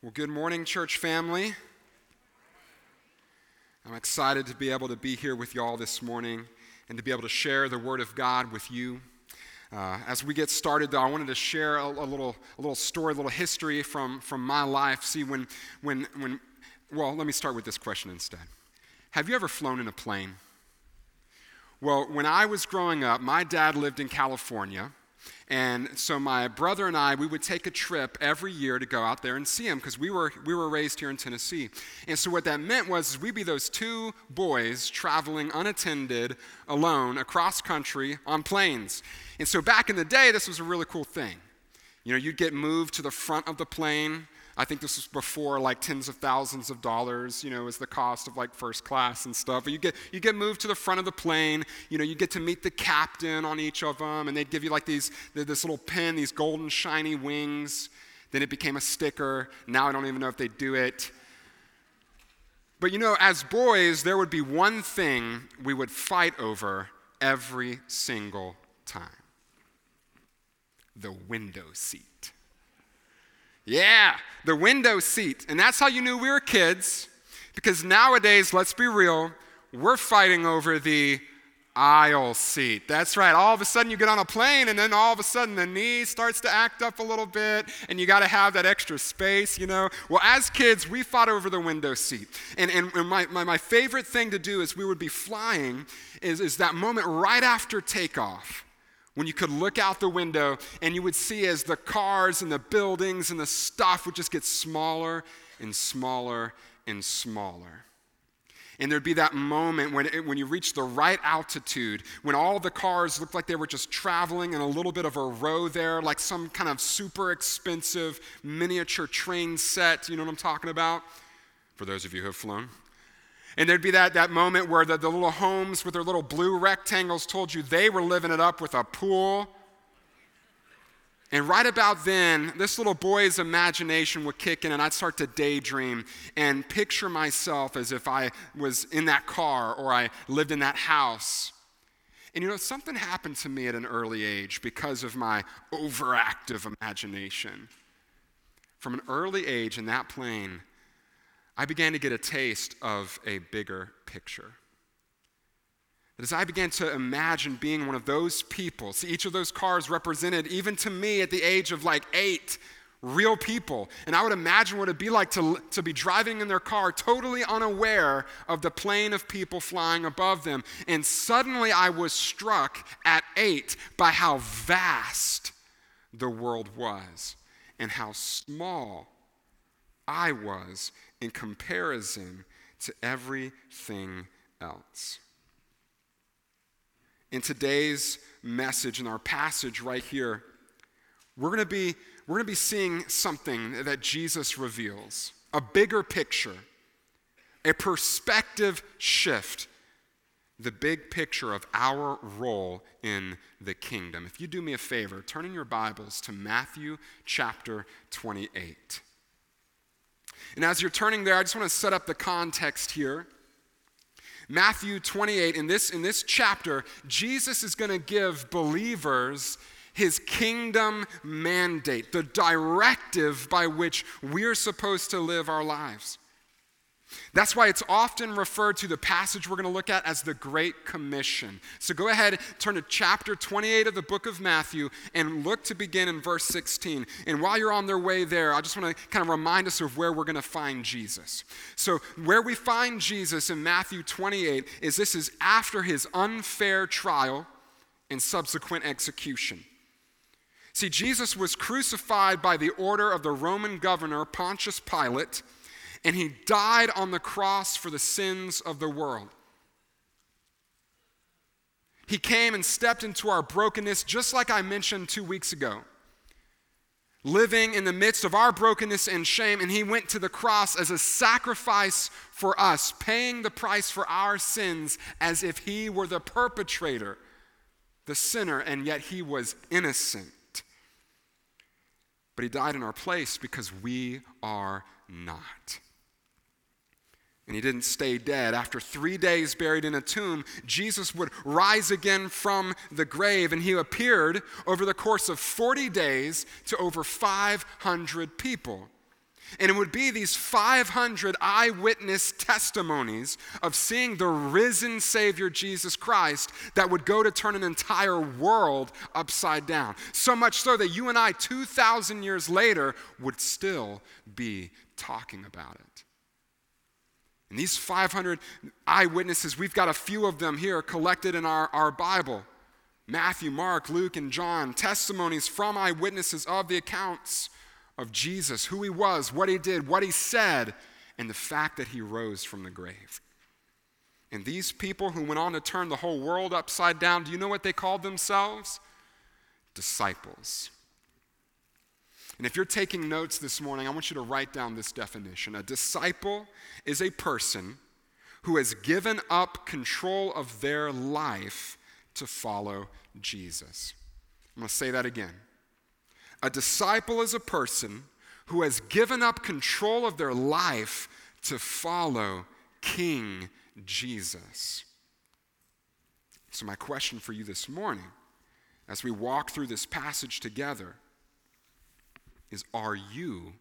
Well, good morning, church family. I'm excited to be able to be here with y'all this morning and to be able to share the Word of God with you. Uh, as we get started, though, I wanted to share a, a, little, a little story, a little history from, from my life. See, when, when, when, well, let me start with this question instead. Have you ever flown in a plane? Well, when I was growing up, my dad lived in California. And so my brother and I, we would take a trip every year to go out there and see him because we were, we were raised here in Tennessee. And so what that meant was we'd be those two boys traveling unattended, alone, across country on planes. And so back in the day, this was a really cool thing. You know, you'd get moved to the front of the plane I think this was before like tens of thousands of dollars, you know, is the cost of like first class and stuff. But you get you get moved to the front of the plane, you know, you get to meet the captain on each of them, and they'd give you like these this little pin, these golden shiny wings. Then it became a sticker. Now I don't even know if they do it. But you know, as boys, there would be one thing we would fight over every single time the window seat. Yeah, the window seat. And that's how you knew we were kids, because nowadays, let's be real, we're fighting over the aisle seat. That's right. All of a sudden, you get on a plane, and then all of a sudden, the knee starts to act up a little bit, and you got to have that extra space, you know? Well, as kids, we fought over the window seat. And, and, and my, my, my favorite thing to do is we would be flying, is, is that moment right after takeoff when you could look out the window and you would see as the cars and the buildings and the stuff would just get smaller and smaller and smaller. And there'd be that moment when, it, when you reach the right altitude, when all the cars looked like they were just traveling in a little bit of a row there, like some kind of super expensive miniature train set. You know what I'm talking about? For those of you who have flown. And there'd be that, that moment where the, the little homes with their little blue rectangles told you they were living it up with a pool. And right about then, this little boy's imagination would kick in, and I'd start to daydream and picture myself as if I was in that car or I lived in that house. And you know, something happened to me at an early age because of my overactive imagination. From an early age in that plane, I began to get a taste of a bigger picture. as I began to imagine being one of those people, see, each of those cars represented, even to me at the age of like eight, real people. And I would imagine what it'd be like to, to be driving in their car totally unaware of the plane of people flying above them. And suddenly I was struck at eight by how vast the world was and how small I was in comparison to everything else. In today's message, in our passage right here, we're going to be we're going to be seeing something that Jesus reveals, a bigger picture, a perspective shift, the big picture of our role in the kingdom. If you do me a favor, turn in your Bibles to Matthew chapter 28. And as you're turning there, I just want to set up the context here. Matthew 28, in this, in this chapter, Jesus is going to give believers his kingdom mandate, the directive by which we're supposed to live our lives. That's why it's often referred to the passage we're going to look at as the Great Commission. So go ahead, turn to chapter 28 of the book of Matthew, and look to begin in verse 16. And while you're on their way there, I just want to kind of remind us of where we're going to find Jesus. So, where we find Jesus in Matthew 28 is this is after his unfair trial and subsequent execution. See, Jesus was crucified by the order of the Roman governor Pontius Pilate and he died on the cross for the sins of the world. He came and stepped into our brokenness, just like I mentioned two weeks ago, living in the midst of our brokenness and shame, and he went to the cross as a sacrifice for us, paying the price for our sins as if he were the perpetrator, the sinner, and yet he was innocent. But he died in our place because we are not and he didn't stay dead. After three days buried in a tomb, Jesus would rise again from the grave, and he appeared over the course of 40 days to over 500 people. And it would be these 500 eyewitness testimonies of seeing the risen Savior Jesus Christ that would go to turn an entire world upside down. So much so that you and I, 2,000 years later, would still be talking about it. And these 500 eyewitnesses, we've got a few of them here collected in our, our Bible Matthew, Mark, Luke, and John, testimonies from eyewitnesses of the accounts of Jesus, who he was, what he did, what he said, and the fact that he rose from the grave. And these people who went on to turn the whole world upside down, do you know what they called themselves? Disciples. And if you're taking notes this morning, I want you to write down this definition. A disciple is a person who has given up control of their life to follow Jesus. I'm going to say that again. A disciple is a person who has given up control of their life to follow King Jesus. So, my question for you this morning, as we walk through this passage together, is Are you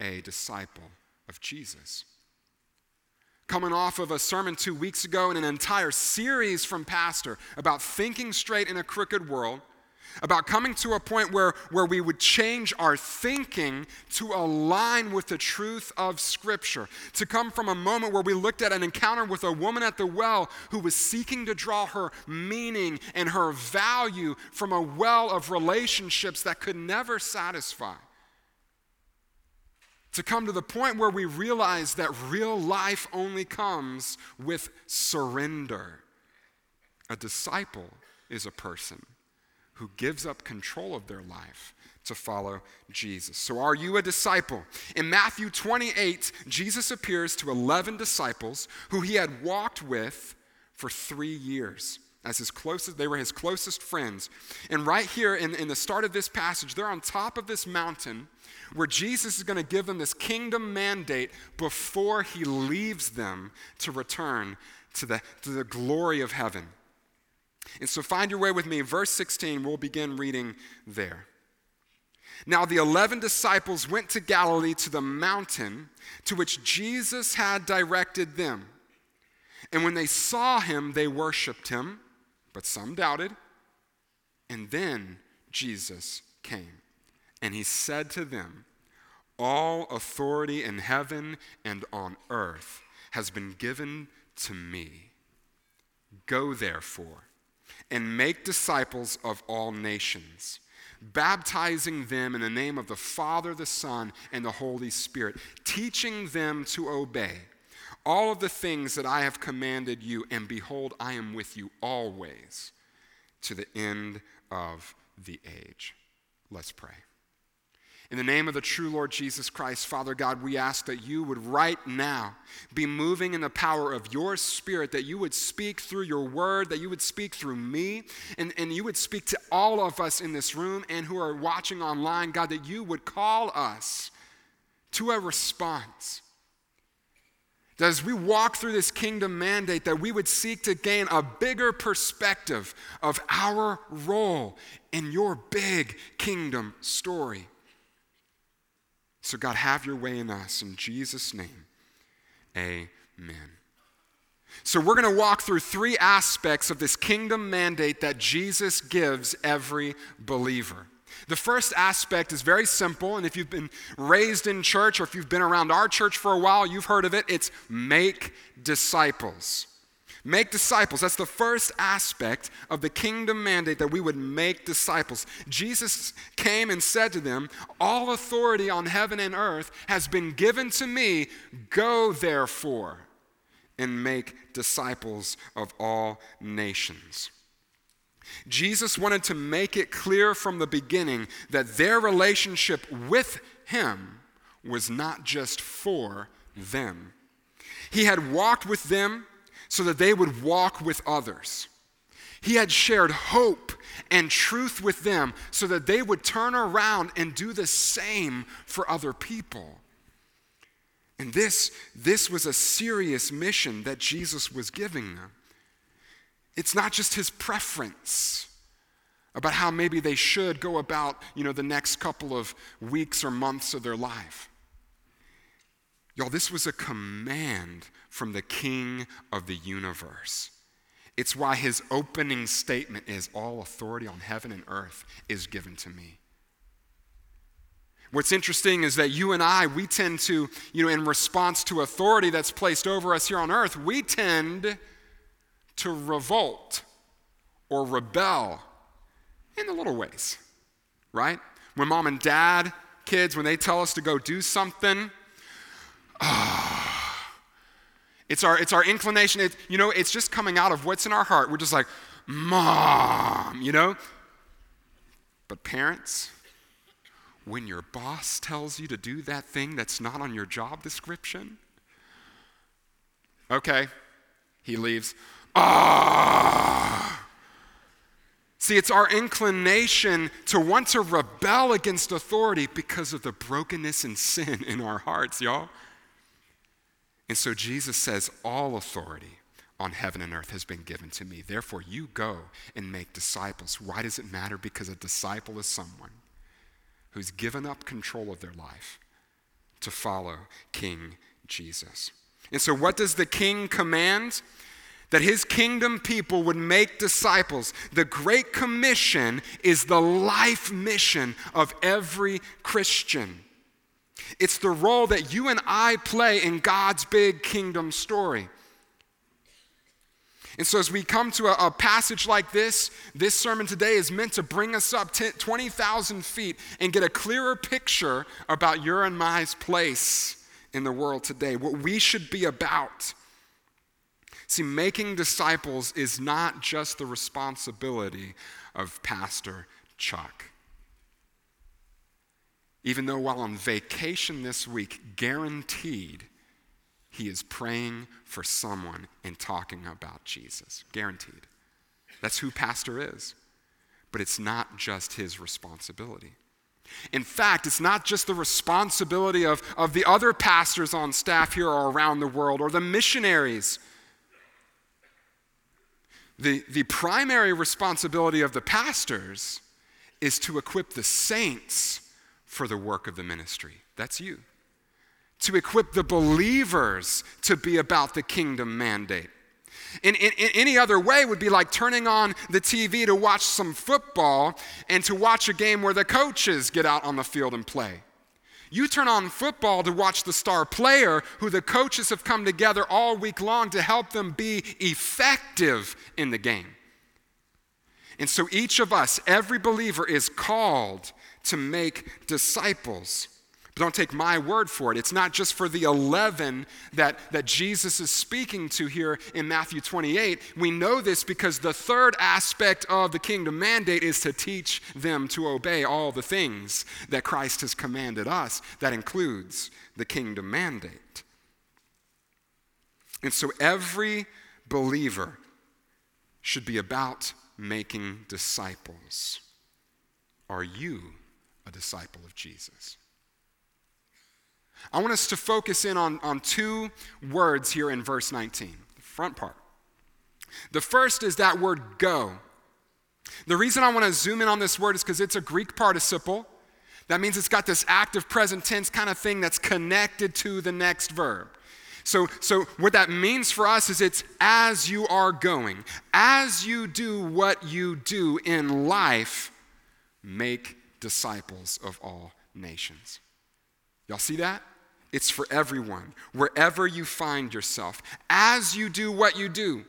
a disciple of Jesus? Coming off of a sermon two weeks ago and an entire series from Pastor about thinking straight in a crooked world about coming to a point where, where we would change our thinking to align with the truth of Scripture. To come from a moment where we looked at an encounter with a woman at the well who was seeking to draw her meaning and her value from a well of relationships that could never satisfy. To come to the point where we realize that real life only comes with surrender. A disciple is a person who gives up control of their life to follow Jesus. So, are you a disciple? In Matthew 28, Jesus appears to 11 disciples who he had walked with for three years. As his closest, they were his closest friends. And right here in, in the start of this passage, they're on top of this mountain where Jesus is going to give them this kingdom mandate before he leaves them to return to the, to the glory of heaven. And so find your way with me. Verse 16, we'll begin reading there. Now the 11 disciples went to Galilee to the mountain to which Jesus had directed them. And when they saw him, they worshiped him, but some doubted. And then Jesus came, and he said to them, All authority in heaven and on earth has been given to me. Go therefore and make disciples of all nations, baptizing them in the name of the Father, the Son, and the Holy Spirit, teaching them to obey all of the things that I have commanded you, and behold, I am with you always to the end of the age. Let's pray. In the name of the true Lord Jesus Christ, Father God, we ask that you would right now be moving in the power of your Spirit, that you would speak through your word, that you would speak through me, and, and you would speak to all of us in this room and who are watching online, God, that you would call us to a response. That as we walk through this kingdom mandate, that we would seek to gain a bigger perspective of our role in your big kingdom story. So, God, have your way in us. In Jesus' name, amen. So, we're going to walk through three aspects of this kingdom mandate that Jesus gives every believer. The first aspect is very simple, and if you've been raised in church or if you've been around our church for a while, you've heard of it. It's make disciples. Make disciples. That's the first aspect of the kingdom mandate that we would make disciples. Jesus came and said to them, All authority on heaven and earth has been given to me. Go therefore and make disciples of all nations. Jesus wanted to make it clear from the beginning that their relationship with Him was not just for them. He had walked with them so that they would walk with others. He had shared hope and truth with them so that they would turn around and do the same for other people. And this, this was a serious mission that Jesus was giving them. It's not just his preference about how maybe they should go about, you know, the next couple of weeks or months of their life. Y'all, this was a command from the King of the universe. It's why his opening statement is All authority on heaven and earth is given to me. What's interesting is that you and I, we tend to, you know, in response to authority that's placed over us here on earth, we tend to revolt or rebel in the little ways, right? When mom and dad, kids, when they tell us to go do something, ah, it's our, it's our inclination. It, you know, it's just coming out of what's in our heart. We're just like, mom, you know? But parents, when your boss tells you to do that thing that's not on your job description? Okay, he leaves. Ah! See, it's our inclination to want to rebel against authority because of the brokenness and sin in our hearts, y'all. And so Jesus says, All authority on heaven and earth has been given to me. Therefore, you go and make disciples. Why does it matter? Because a disciple is someone who's given up control of their life to follow King Jesus. And so, what does the king command? That his kingdom people would make disciples. The Great Commission is the life mission of every Christian. It's the role that you and I play in God's big kingdom story. And so, as we come to a, a, passage like this, this sermon today is meant to bring us up 20,000 feet and get a clearer picture about your and my place in the world today, what we should be about. See, making disciples is not just the responsibility of Pastor Chuck. Even though while on vacation this week, guaranteed he is praying for someone and talking about Jesus. Guaranteed. That's who pastor is. But it's not just his responsibility. In fact, it's not just the responsibility of, of the other pastors on staff here or around the world or the missionaries. The, the primary responsibility of the pastors is to equip the saints for the work of the ministry. That's you to equip the believers to be about the kingdom mandate. In, in, in, any other way would be like turning on the TV to watch some football and to watch a game where the coaches get out on the field and play. You turn on football to watch the star player who the coaches have come together all week long to help them be effective in the game. And so each of us, every believer, is called to make disciples. But don't take my word for it. It's not just for the 11 that, that Jesus is speaking to here in Matthew 28. We know this because the third aspect of the kingdom mandate is to teach them to obey all the things that Christ has commanded us. That includes the kingdom mandate. And so every believer should be about making disciples. Are you a disciple of Jesus? I want us to focus in on, on two words here in verse 19, the front part. The first is that word go. The reason I want to zoom in on this word is because it's a Greek participle. That means it's got this active present tense kind of thing that's connected to the next verb. So, so what that means for us is it's as you are going, as you do what you do in life, make disciples of all nations. Y'all see that? It's for everyone, wherever you find yourself. As you do what you do,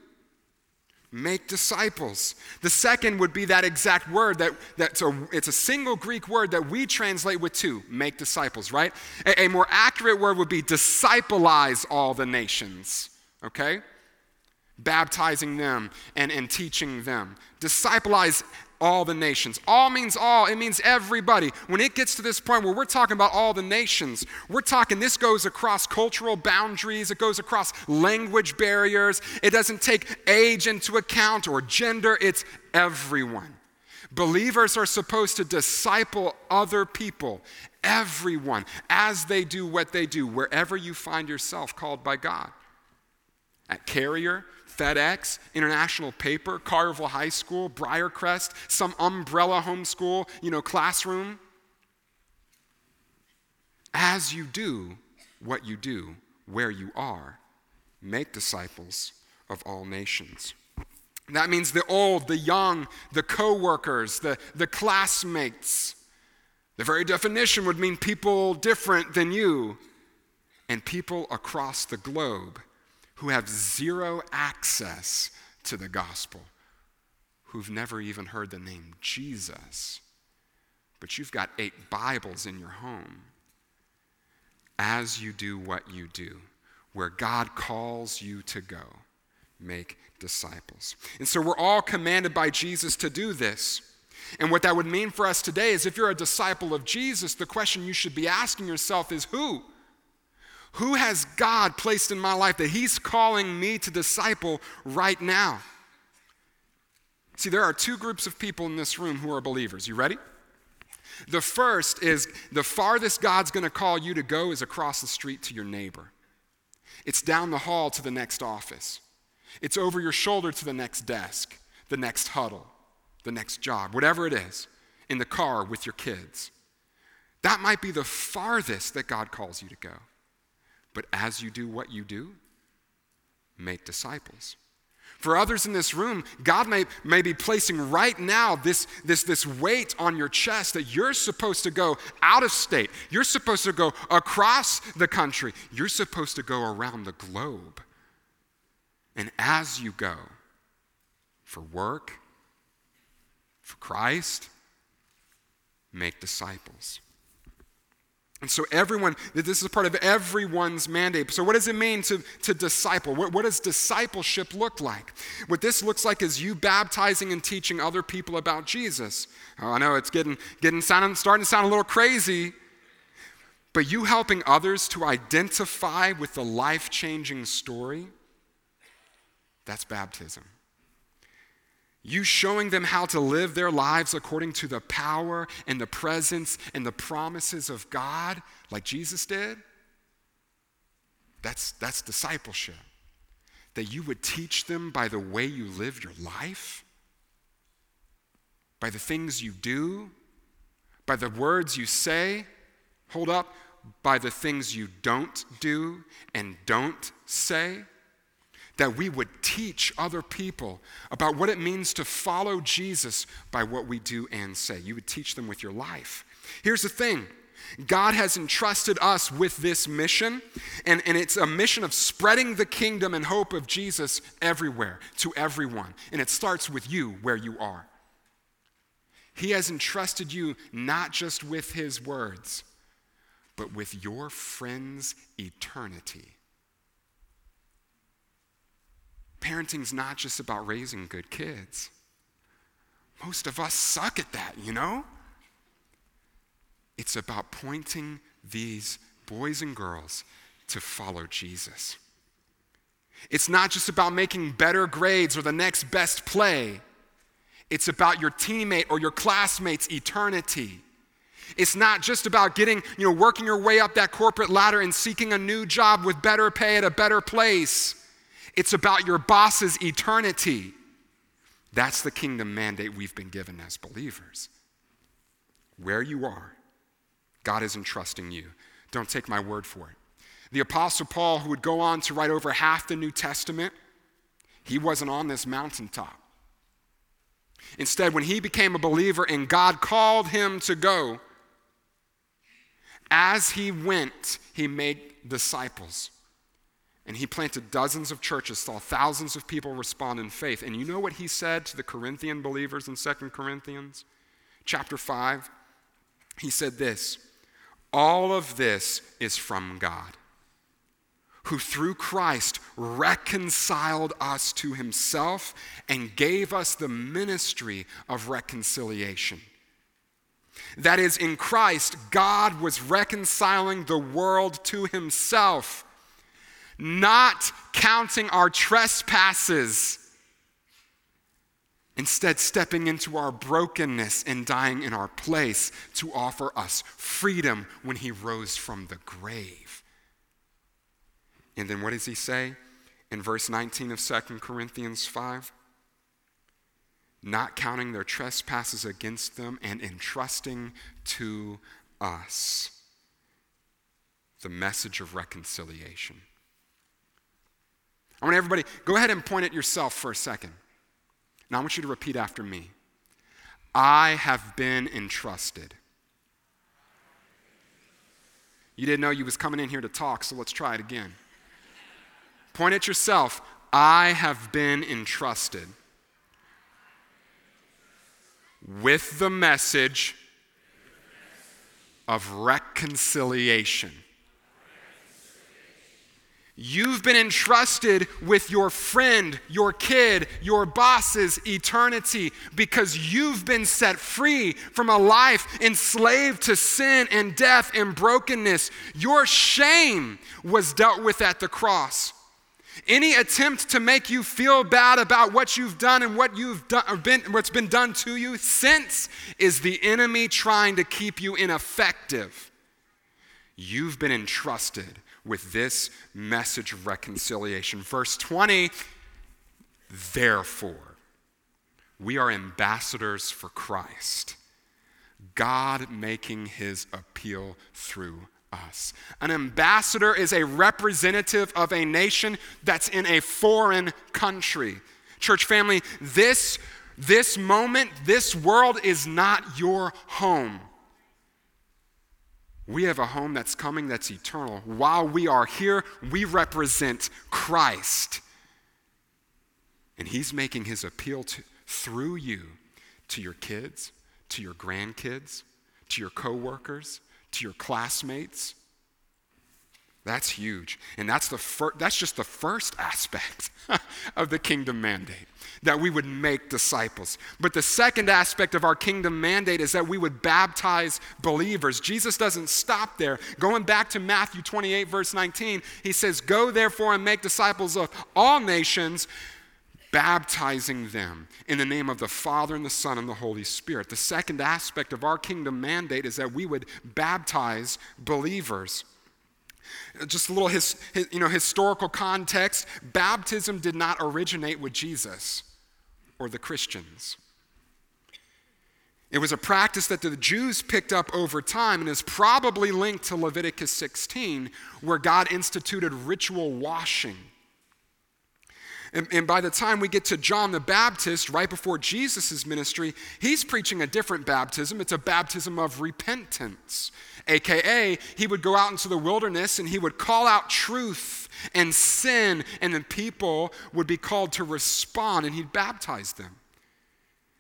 make disciples. The second would be that exact word that that's a, it's a single Greek word that we translate with two, make disciples, right? A, a more accurate word would be discipleize all the nations, okay? Baptizing them and, and teaching them. Discipleize all the nations. All means all, it means everybody. When it gets to this point where we're talking about all the nations, we're talking this goes across cultural boundaries, it goes across language barriers, it doesn't take age into account or gender, it's everyone. Believers are supposed to disciple other people, everyone, as they do what they do, wherever you find yourself called by God. At Carrier, FedEx, International Paper, Collierville High School, Briarcrest, some umbrella homeschool, you know, classroom. As you do what you do, where you are. Make disciples of all nations. That means the old, the young, the co workers, the, the classmates. The very definition would mean people different than you and people across the globe who have zero access to the gospel, who've never even heard the name Jesus, but you've got eight Bibles in your home. As you do what you do, where God calls you to go, make disciples. And so we're all commanded by Jesus to do this. And what that would mean for us today is if you're a disciple of Jesus, the question you should be asking yourself is who? Who has God placed in my life that He's calling me to disciple right now? See, there are two groups of people in this room who are believers. You ready? The first is the farthest God's going to call you to go is across the street to your neighbor. It's down the hall to the next office. It's over your shoulder to the next desk, the next huddle, the next job, whatever it is, in the car with your kids. That might be the farthest that God calls you to go. But as you do what you do, make disciples. For others in this room, God may, may be placing right now this, this, this weight on your chest that you're supposed to go out of state. You're supposed to go across the country. You're supposed to go around the globe. And as you go for work, for Christ, make disciples. And so, everyone, this is part of everyone's mandate. So, what does it mean to, to disciple? What, what does discipleship look like? What this looks like is you baptizing and teaching other people about Jesus. Oh, I know it's getting, getting sounding, starting to sound a little crazy, but you helping others to identify with the life changing story, that's baptism. You showing them how to live their lives according to the power and the presence and the promises of God, like Jesus did, that's, that's discipleship. That you would teach them by the way you live your life, by the things you do, by the words you say. Hold up, by the things you don't do and don't say that we would teach other people about what it means to follow Jesus by what we do and say. You would teach them with your life. Here's the thing God has entrusted us with this mission, and, and it's a mission of spreading the kingdom and hope of Jesus everywhere, to everyone. And it starts with you where you are. He has entrusted you not just with His words, but with your friend's eternity. Parenting's not just about raising good kids. Most of us suck at that, you know? It's about pointing these boys and girls to follow Jesus. It's not just about making better grades or the next best play. It's about your teammate or your classmate's eternity. It's not just about getting, you know, working your way up that corporate ladder and seeking a new job with better pay at a better place. It's about your boss's eternity. That's the kingdom mandate we've been given as believers. Where you are, God is entrusting you. Don't take my word for it. The Apostle Paul, who would go on to write over half the New Testament, he wasn't on this mountaintop. Instead, when he became a believer and God called him to go, as he went, he made disciples. And he planted dozens of churches, saw thousands of people respond in faith. And you know what he said to the Corinthian believers in 2 Corinthians chapter 5? He said this All of this is from God, who through Christ reconciled us to himself and gave us the ministry of reconciliation. That is, in Christ, God was reconciling the world to himself not counting our trespasses, instead, stepping into our brokenness and dying in our place to offer us freedom when he rose from the grave. And then what does he say in verse 19 of 2 Corinthians 5? Not counting their trespasses against them and entrusting to us the message of reconciliation. I want everybody, go ahead and point at yourself for a second. Now I want you to repeat after me. I have been entrusted. You didn't know you was coming in here to talk, so let's try it again. Point at yourself. I have been entrusted with the message of reconciliation. You've been entrusted with your friend, your kid, your boss's eternity because you've been set free from a life enslaved to sin and death and brokenness. Your shame was dealt with at the cross. Any attempt to make you feel bad about what you've done and what you've done, been, what's been done to you since is the enemy trying to keep you ineffective. You've been entrusted with this message of reconciliation. Verse 20, therefore, we are ambassadors for Christ, God making his appeal through us. An ambassador is a representative of a nation that's in a foreign country. Church family, this, this moment, this world is not your home. We have a home that's coming that's eternal. While we are here, we represent Christ. And He's making His appeal to, through you to your kids, to your grandkids, to your coworkers, to your classmates. That's huge. And that's, the fir- that's just the first aspect of the kingdom mandate that we would make disciples. But the second aspect of our kingdom mandate is that we would baptize believers. Jesus doesn't stop there. Going back to Matthew 28, verse 19, he says, Go therefore and make disciples of all nations, baptizing them in the name of the Father and the Son and the Holy Spirit. The second aspect of our kingdom mandate is that we would baptize believers. Just a little his, his, you know, historical context baptism did not originate with Jesus or the Christians. It was a practice that the Jews picked up over time and is probably linked to Leviticus 16, where God instituted ritual washing. And, and, by the time we get to John the Baptist, right before Jesus' ministry, he's preaching a different baptism. It's a baptism of repentance. AKA, he would go out into the wilderness and he would call out truth and sin, and then people would be called to respond, and he'd baptize them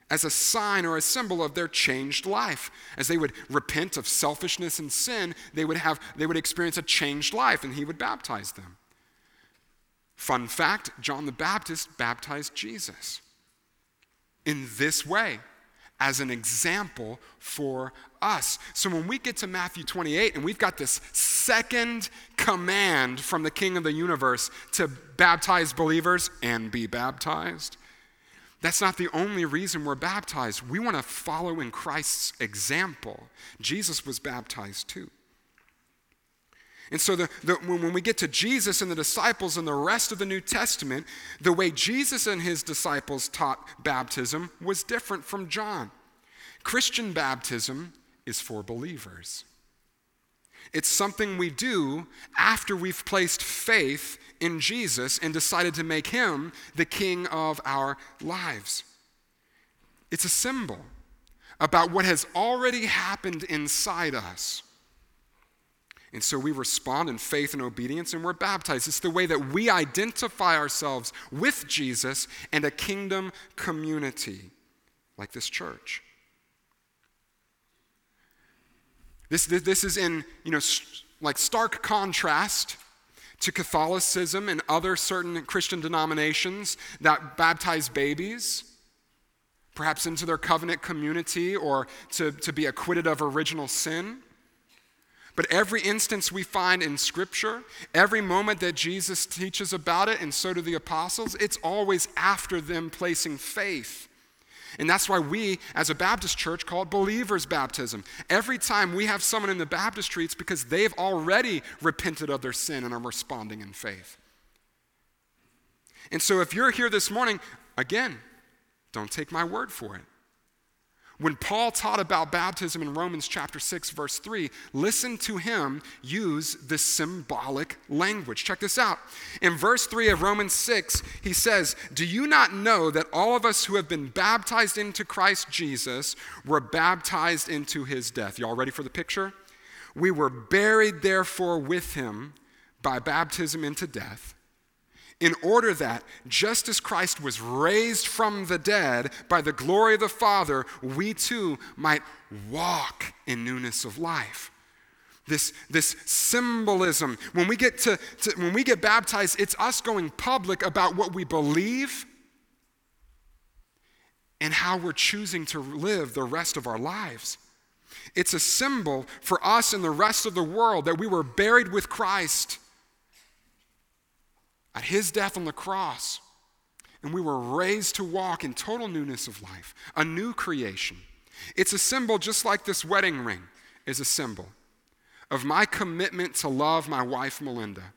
as a sign or a symbol of their changed life. As they would repent of selfishness and sin, they would, have, they would experience a changed life, and he would baptize them. Fun fact John the Baptist baptized Jesus in this way as an example for us. So when we get to Matthew 28 and we've got this second command from the King of the universe to baptize believers and be baptized, that's not the only reason we're baptized. We want to follow in Christ's example. Jesus was baptized too. And so, the, the, when we get to Jesus and the disciples and the rest of the New Testament, the way Jesus and his disciples taught baptism was different from John. Christian baptism is for believers. It's something we do after we've placed faith in Jesus and decided to make him the king of our lives. It's a symbol about what has already happened inside us. And so we respond in faith and obedience and we're baptized. It's the way that we identify ourselves with Jesus and a kingdom community like this church. This, this, this is in, you know, like stark contrast to Catholicism and other certain Christian denominations that baptize babies, perhaps into their covenant community or to, to be acquitted of original sin. But every instance we find in Scripture, every moment that Jesus teaches about it, and so do the apostles, it's always after them placing faith. And that's why we, as a Baptist church, call it believers' baptism. Every time we have someone in the baptistry, it's because they've already repented of their sin and are responding in faith. And so if you're here this morning, again, don't take my word for it. When Paul taught about baptism in Romans chapter 6, verse 3, listen to him use this symbolic language. Check this out. In verse 3 of Romans 6, he says, Do you not know that all of us who have been baptized into Christ Jesus were baptized into his death? Y'all ready for the picture? We were buried, therefore, with him by baptism into death in order that, just as Christ was raised from the dead by the glory of the Father, we too might walk in newness of life. This, this symbolism, when we, get to, to, when we get baptized, it's us going public about what we believe and how we're choosing to live the rest of our lives. It's a symbol for us and the rest of the world that we were buried with Christ at his death on the cross. And we were raised to walk in total newness of life, a new creation. It's a symbol just like this wedding ring is a symbol of my commitment to love my wife, Melinda.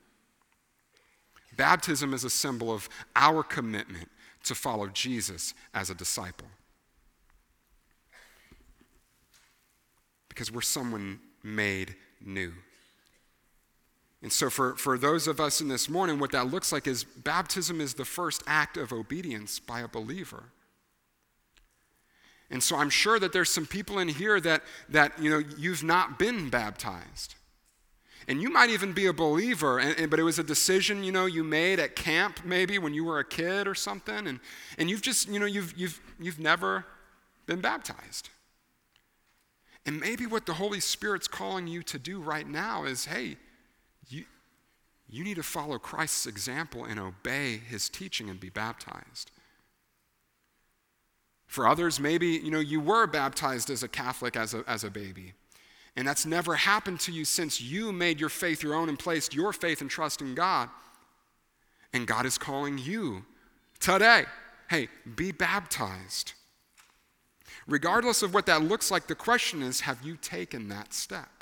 Baptism is a symbol of our commitment to follow Jesus as a disciple. Because we're someone made new. And so, for, for those of us in this morning, what that looks like is baptism is the first act of obedience by a believer. And so, I'm sure that there's some people in here that, that you know, you've not been baptized. And you might even be a believer, and, and, but it was a decision, you know, you made at camp maybe when you were a kid or something, and, and you've just, you know, you've, you've, you've never been baptized. And maybe what the Holy Spirit's calling you to do right now is, hey, you need to follow Christ's example and obey his teaching and be baptized. For others, maybe you know you were baptized as a Catholic as a, as a baby. And that's never happened to you since you made your faith your own and placed your faith and trust in God. And God is calling you today hey, be baptized. Regardless of what that looks like, the question is have you taken that step?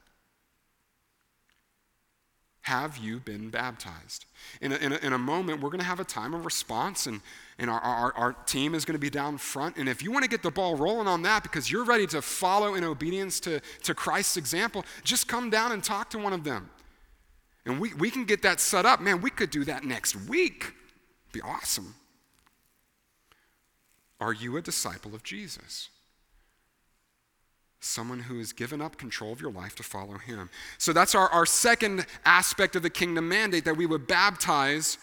Have you been baptized? In a, in a, in a moment, we're going to have a time of response, and, and our, our, our team is going to be down front. And if you want to get the ball rolling on that because you're ready to follow in obedience to, to Christ's example, just come down and talk to one of them. And we, we can get that set up. Man, we could do that next week. Be awesome. Are you a disciple of Jesus? Someone who has given up control of your life to follow him. So that's our, our second aspect of the kingdom mandate that we would baptize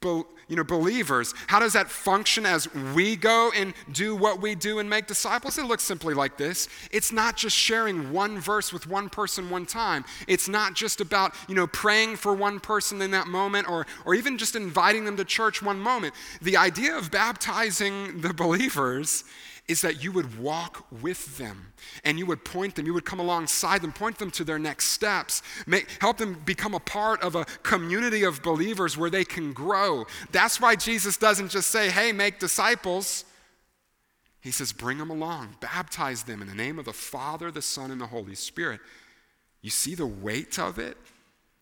be, you know, believers. How does that function as we go and do what we do and make disciples? It looks simply like this. It's not just sharing one verse with one person one time. It's not just about, you know, praying for one person in that moment or, or even just inviting them to church one moment. The idea of baptizing the believers is that you would walk with them and you would point them, you would come alongside them, point them to their next steps, make, help them become a part of a community of believers where they can grow. That's why Jesus doesn't just say, hey, make disciples. He says, bring them along, baptize them in the name of the Father, the Son, and the Holy Spirit. You see the weight of it?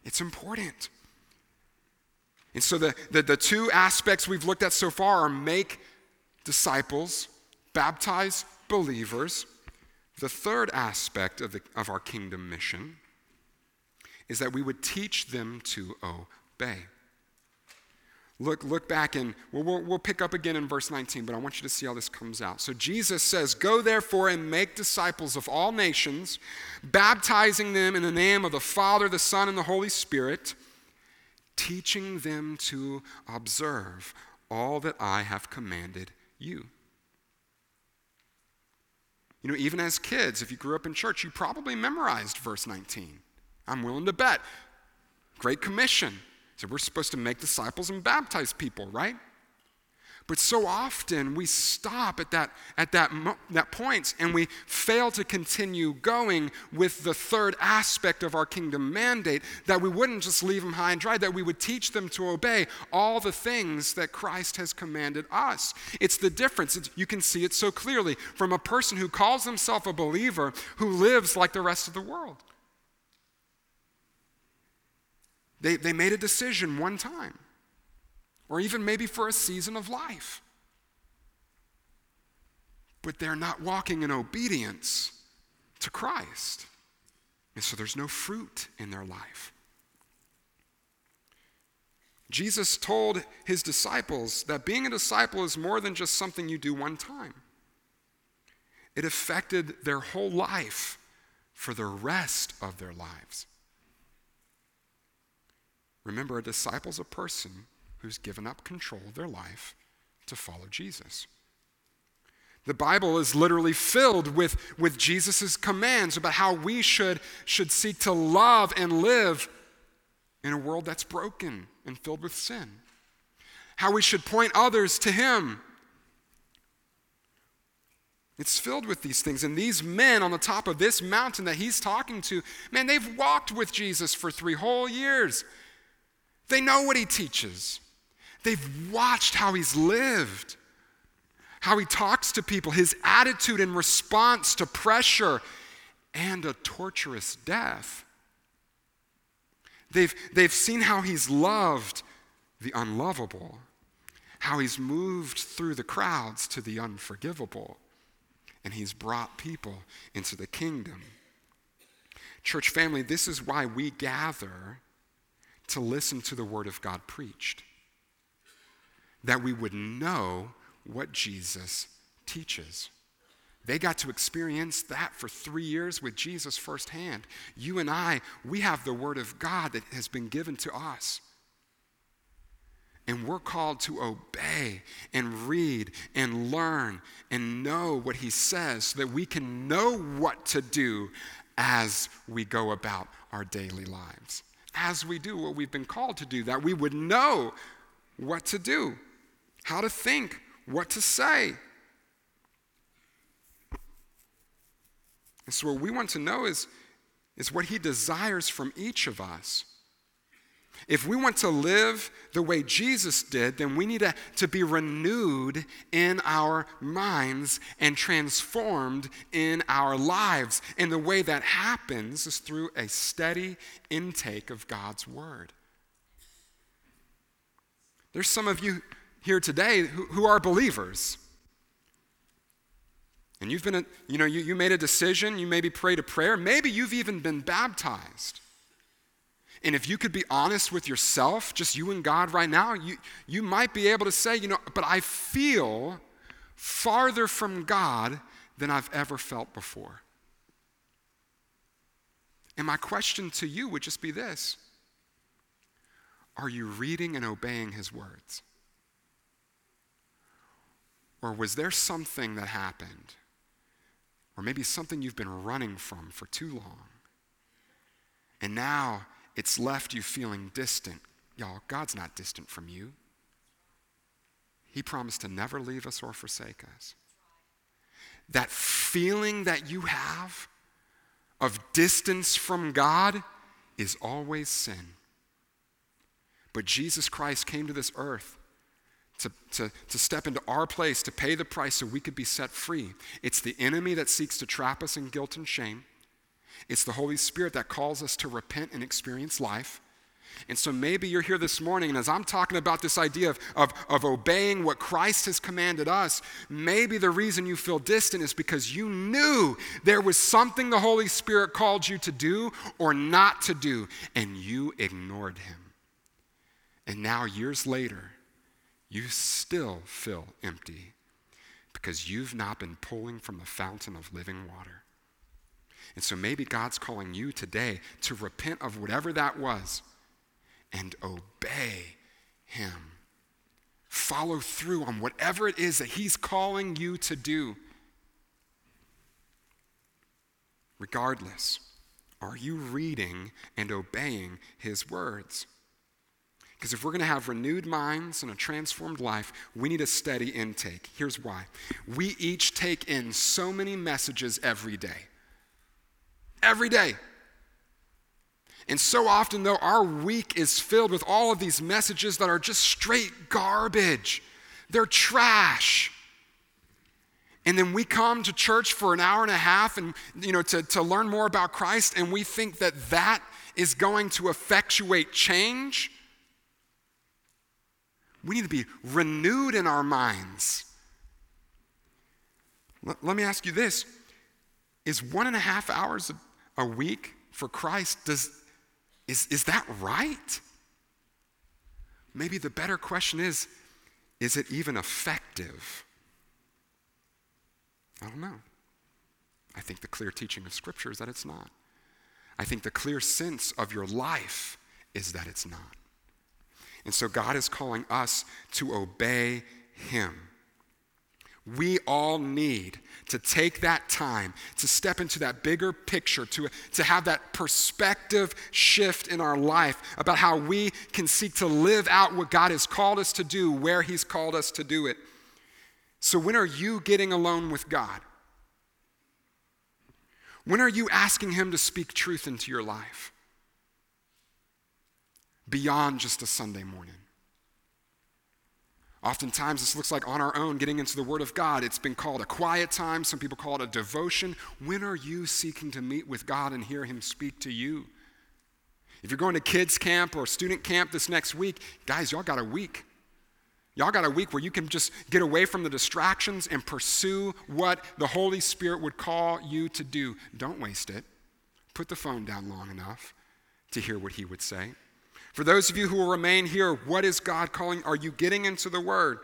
It's important. And so the, the, the two aspects we've looked at so far are make disciples baptize believers. The third aspect of, the, of our kingdom mission is that we would teach them to obey. Look, look back and we'll, we'll, we'll, pick up again in verse 19, but I want you to see how this comes out. So Jesus says, Go therefore and make disciples of all nations, baptizing them in the name of the Father, the Son, and the Holy Spirit, teaching them to observe all that I have commanded you. You know, even as kids, if you grew up in church, you probably memorized verse 19. I'm willing to bet. Great Commission. So we're supposed to make disciples and baptize people, right? But so often we stop at that, at that, that point and we fail to continue going with the third aspect of our kingdom mandate that we wouldn't just leave them high and dry, that we would teach them to obey all the things that Christ has commanded us. It's the difference. It's, you can see it so clearly from a person who calls himself a believer who lives like the rest of the world. They, they made a decision one time or even maybe for a season of life. but they're not walking in obedience to Christ. And so there's no fruit in their life. Jesus told his disciples that being a disciple is more than just something you do one time. It affected their whole life for the rest of their lives. Remember, a disciple is a person who's given up control of their life to follow Jesus. The Bible is literally filled with, with Jesus' commands about how we should, should seek to love and live in a world that's broken and filled with sin. How we should point others to Him. It's filled with these things. And these men on the top of this mountain that he's talking to, man, they've walked with Jesus for three whole years. They know what he teaches, they've watched how he's lived, how he talks to people, his attitude in response to pressure and a torturous death. They've, they've seen how he's loved the unlovable, how he's moved through the crowds to the unforgivable, and he's brought people into the kingdom. Church family, this is why we gather to listen to the word of God preached, that we would know what Jesus teaches. They got to experience that for three years with Jesus firsthand. You and I, we have the Word of God that has been given to us. And we're called to obey and read and learn and know what He says so that we can know what to do as we go about our daily lives. As we do what we've been called to do, that we would know what to do, how to think, what to say. And so, what we want to know is, is what He desires from each of us. If we want to live the way Jesus did, then we need to, to be renewed in our minds and transformed in our lives. And the way that happens is through a steady intake of God's Word. There's some of you here today who, who are believers. And you've been, a, you know, you, you made a decision, you maybe prayed a prayer, maybe you've even been baptized. And if you could be honest with yourself, just you and God right now, you, you might be able to say, you know, but I feel farther from God than I've ever felt before. And my question to you would just be this Are you reading and obeying His words? Or was there something that happened or maybe something you've been running from for too long. And now it's left you feeling distant. Y'all, God's not distant from you. He promised to never leave us or forsake us. That feeling that you have of distance from God is always sin. But Jesus Christ came to this earth to, to, to step into our place, to pay the price so we could be set free. It's the enemy that seeks to trap us in guilt and shame. It's the Holy Spirit that calls us to repent and experience life. And so maybe you're here this morning, and as I'm talking about this idea of, of, of obeying what Christ has commanded us, maybe the reason you feel distant is because you knew there was something the Holy Spirit called you to do or not to do, and you ignored Him. And now, years later, you still feel empty because you've not been pulling from the fountain of living water. And so maybe God's calling you today to repent of whatever that was and obey Him. Follow through on whatever it is that He's calling you to do. Regardless, are you reading and obeying His words? Because if we're going to have renewed minds and a transformed life, we need a steady intake. Here's why we each take in so many messages every day. Every day. And so often, though, our week is filled with all of these messages that are just straight garbage. They're trash. And then we come to church for an hour and a half and, you know, to, to learn more about Christ, and we think that that is going to effectuate change. We need to be renewed in our minds. Let, let me ask you this Is one and a half hours a, a week for Christ, does, is, is that right? Maybe the better question is is it even effective? I don't know. I think the clear teaching of Scripture is that it's not. I think the clear sense of your life is that it's not. And so God is calling us to obey Him. We all need to take that time to step into that bigger picture, to, to have that perspective shift in our life about how we can seek to live out what God has called us to do, where He's called us to do it. So, when are you getting alone with God? When are you asking Him to speak truth into your life? Beyond just a Sunday morning. Oftentimes, this looks like on our own getting into the Word of God. It's been called a quiet time. Some people call it a devotion. When are you seeking to meet with God and hear Him speak to you? If you're going to kids' camp or student camp this next week, guys, y'all got a week. Y'all got a week where you can just get away from the distractions and pursue what the Holy Spirit would call you to do. Don't waste it. Put the phone down long enough to hear what He would say. For those of you who will remain here, what is God calling? Are you getting into the Word?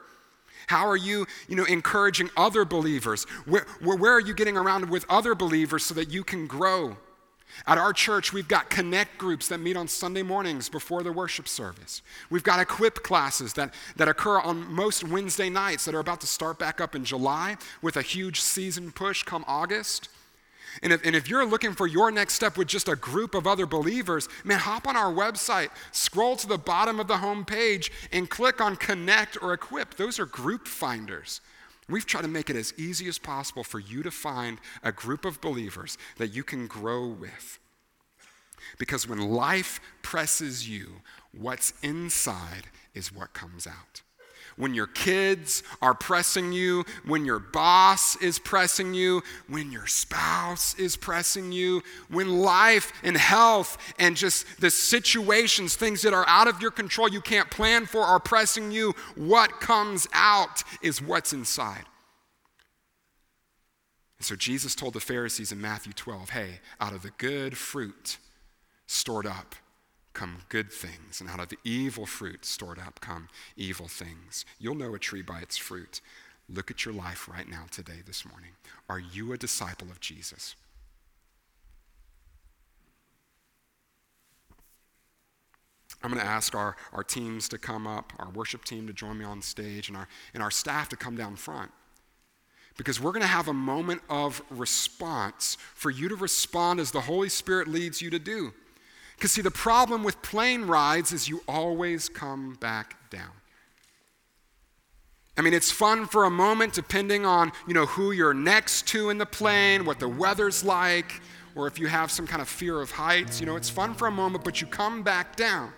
How are you, you know, encouraging other believers? Where, where, are you getting around with other believers so that you can grow? At our church, we've got connect groups that meet on Sunday mornings before the worship service. We've got equip classes that, that occur on most Wednesday nights that are about to start back up in July with a huge season push come August. And if, and if you're looking for your next step with just a group of other believers, man, hop on our website, scroll to the bottom of the home page, and click on Connect or Equip. Those are group finders. We've tried to make it as easy as possible for you to find a group of believers that you can grow with. Because when life presses you, what's inside is what comes out when your kids are pressing you, when your boss is pressing you, when your spouse is pressing you, when life and health and just the situations, things that are out of your control, you can't plan for, are pressing you, what comes out is what's inside. And so Jesus told the Pharisees in Matthew 12, hey, out of the good fruit stored up, come good things, and out of the evil fruit stored up come evil things. You'll know a tree by its fruit. Look at your life right now, today, this morning. Are you a disciple of Jesus? I'm going to ask our, our teams to come up, our worship team to join me on stage, and our, and our staff to come down front. Because we're going to have a moment of response for you to respond as the Holy Spirit leads you to do. Because, see, the problem with plane rides is you always come back down. I mean, it's fun for a moment depending on, you know, who you're next to in the plane, what the weather's like, or if you have some kind of fear of heights. You know, it's fun for a moment, but you come back down.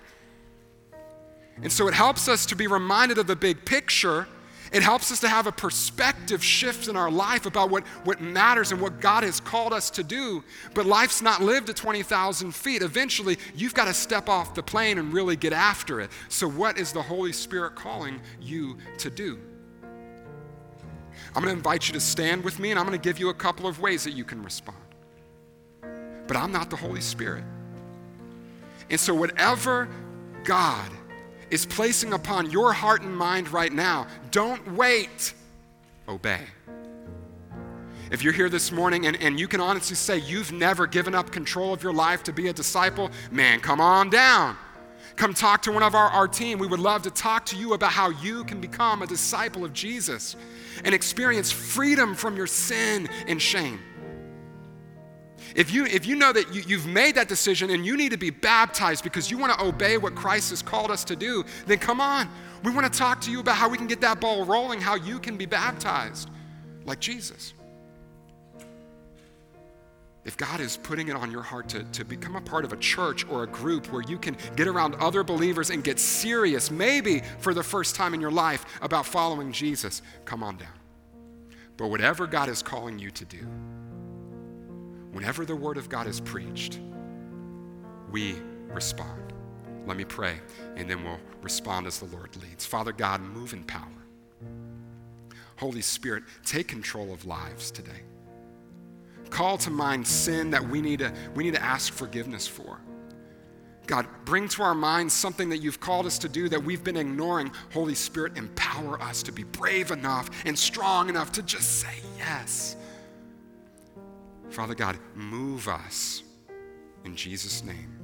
And so it helps us to be reminded of the big picture it helps us to have a perspective shift in our life about what, what matters and what God has called us to do. But life's not lived at 20,000 feet. Eventually, you've got to step off the plane and really get after it. So, what is the Holy Spirit calling you to do? I'm going to invite you to stand with me, and I'm going to give you a couple of ways that you can respond. But I'm not the Holy Spirit. And so, whatever God is placing upon your heart and mind right now. Don't wait, obey. If you're here this morning and, and you can honestly say you've never given up control of your life to be a disciple, man, come on down. Come talk to one of our, our team. We would love to talk to you about how you can become a disciple of Jesus and experience freedom from your sin and shame. If you, if you know that you, you've made that decision and you need to be baptized because you want to obey what Christ has called us to do, then come on. We want to talk to you about how we can get that ball rolling, how you can be baptized like Jesus. If God is putting it on your heart to, to become a part of a church or a group where you can get around other believers and get serious, maybe for the first time in your life, about following Jesus, come on down. But whatever God is calling you to do, whenever the Word of God is preached, we respond. Let me pray, and then we'll respond as the Lord leads. Father God, move in power. Holy Spirit, take control of lives today. Call to mind sin that we need to, we need to ask forgiveness for. God, bring to our minds something that you've called us to do that we've been ignoring. Holy Spirit, empower us to be brave enough and strong enough to just say yes. Father God, move us in Jesus' name.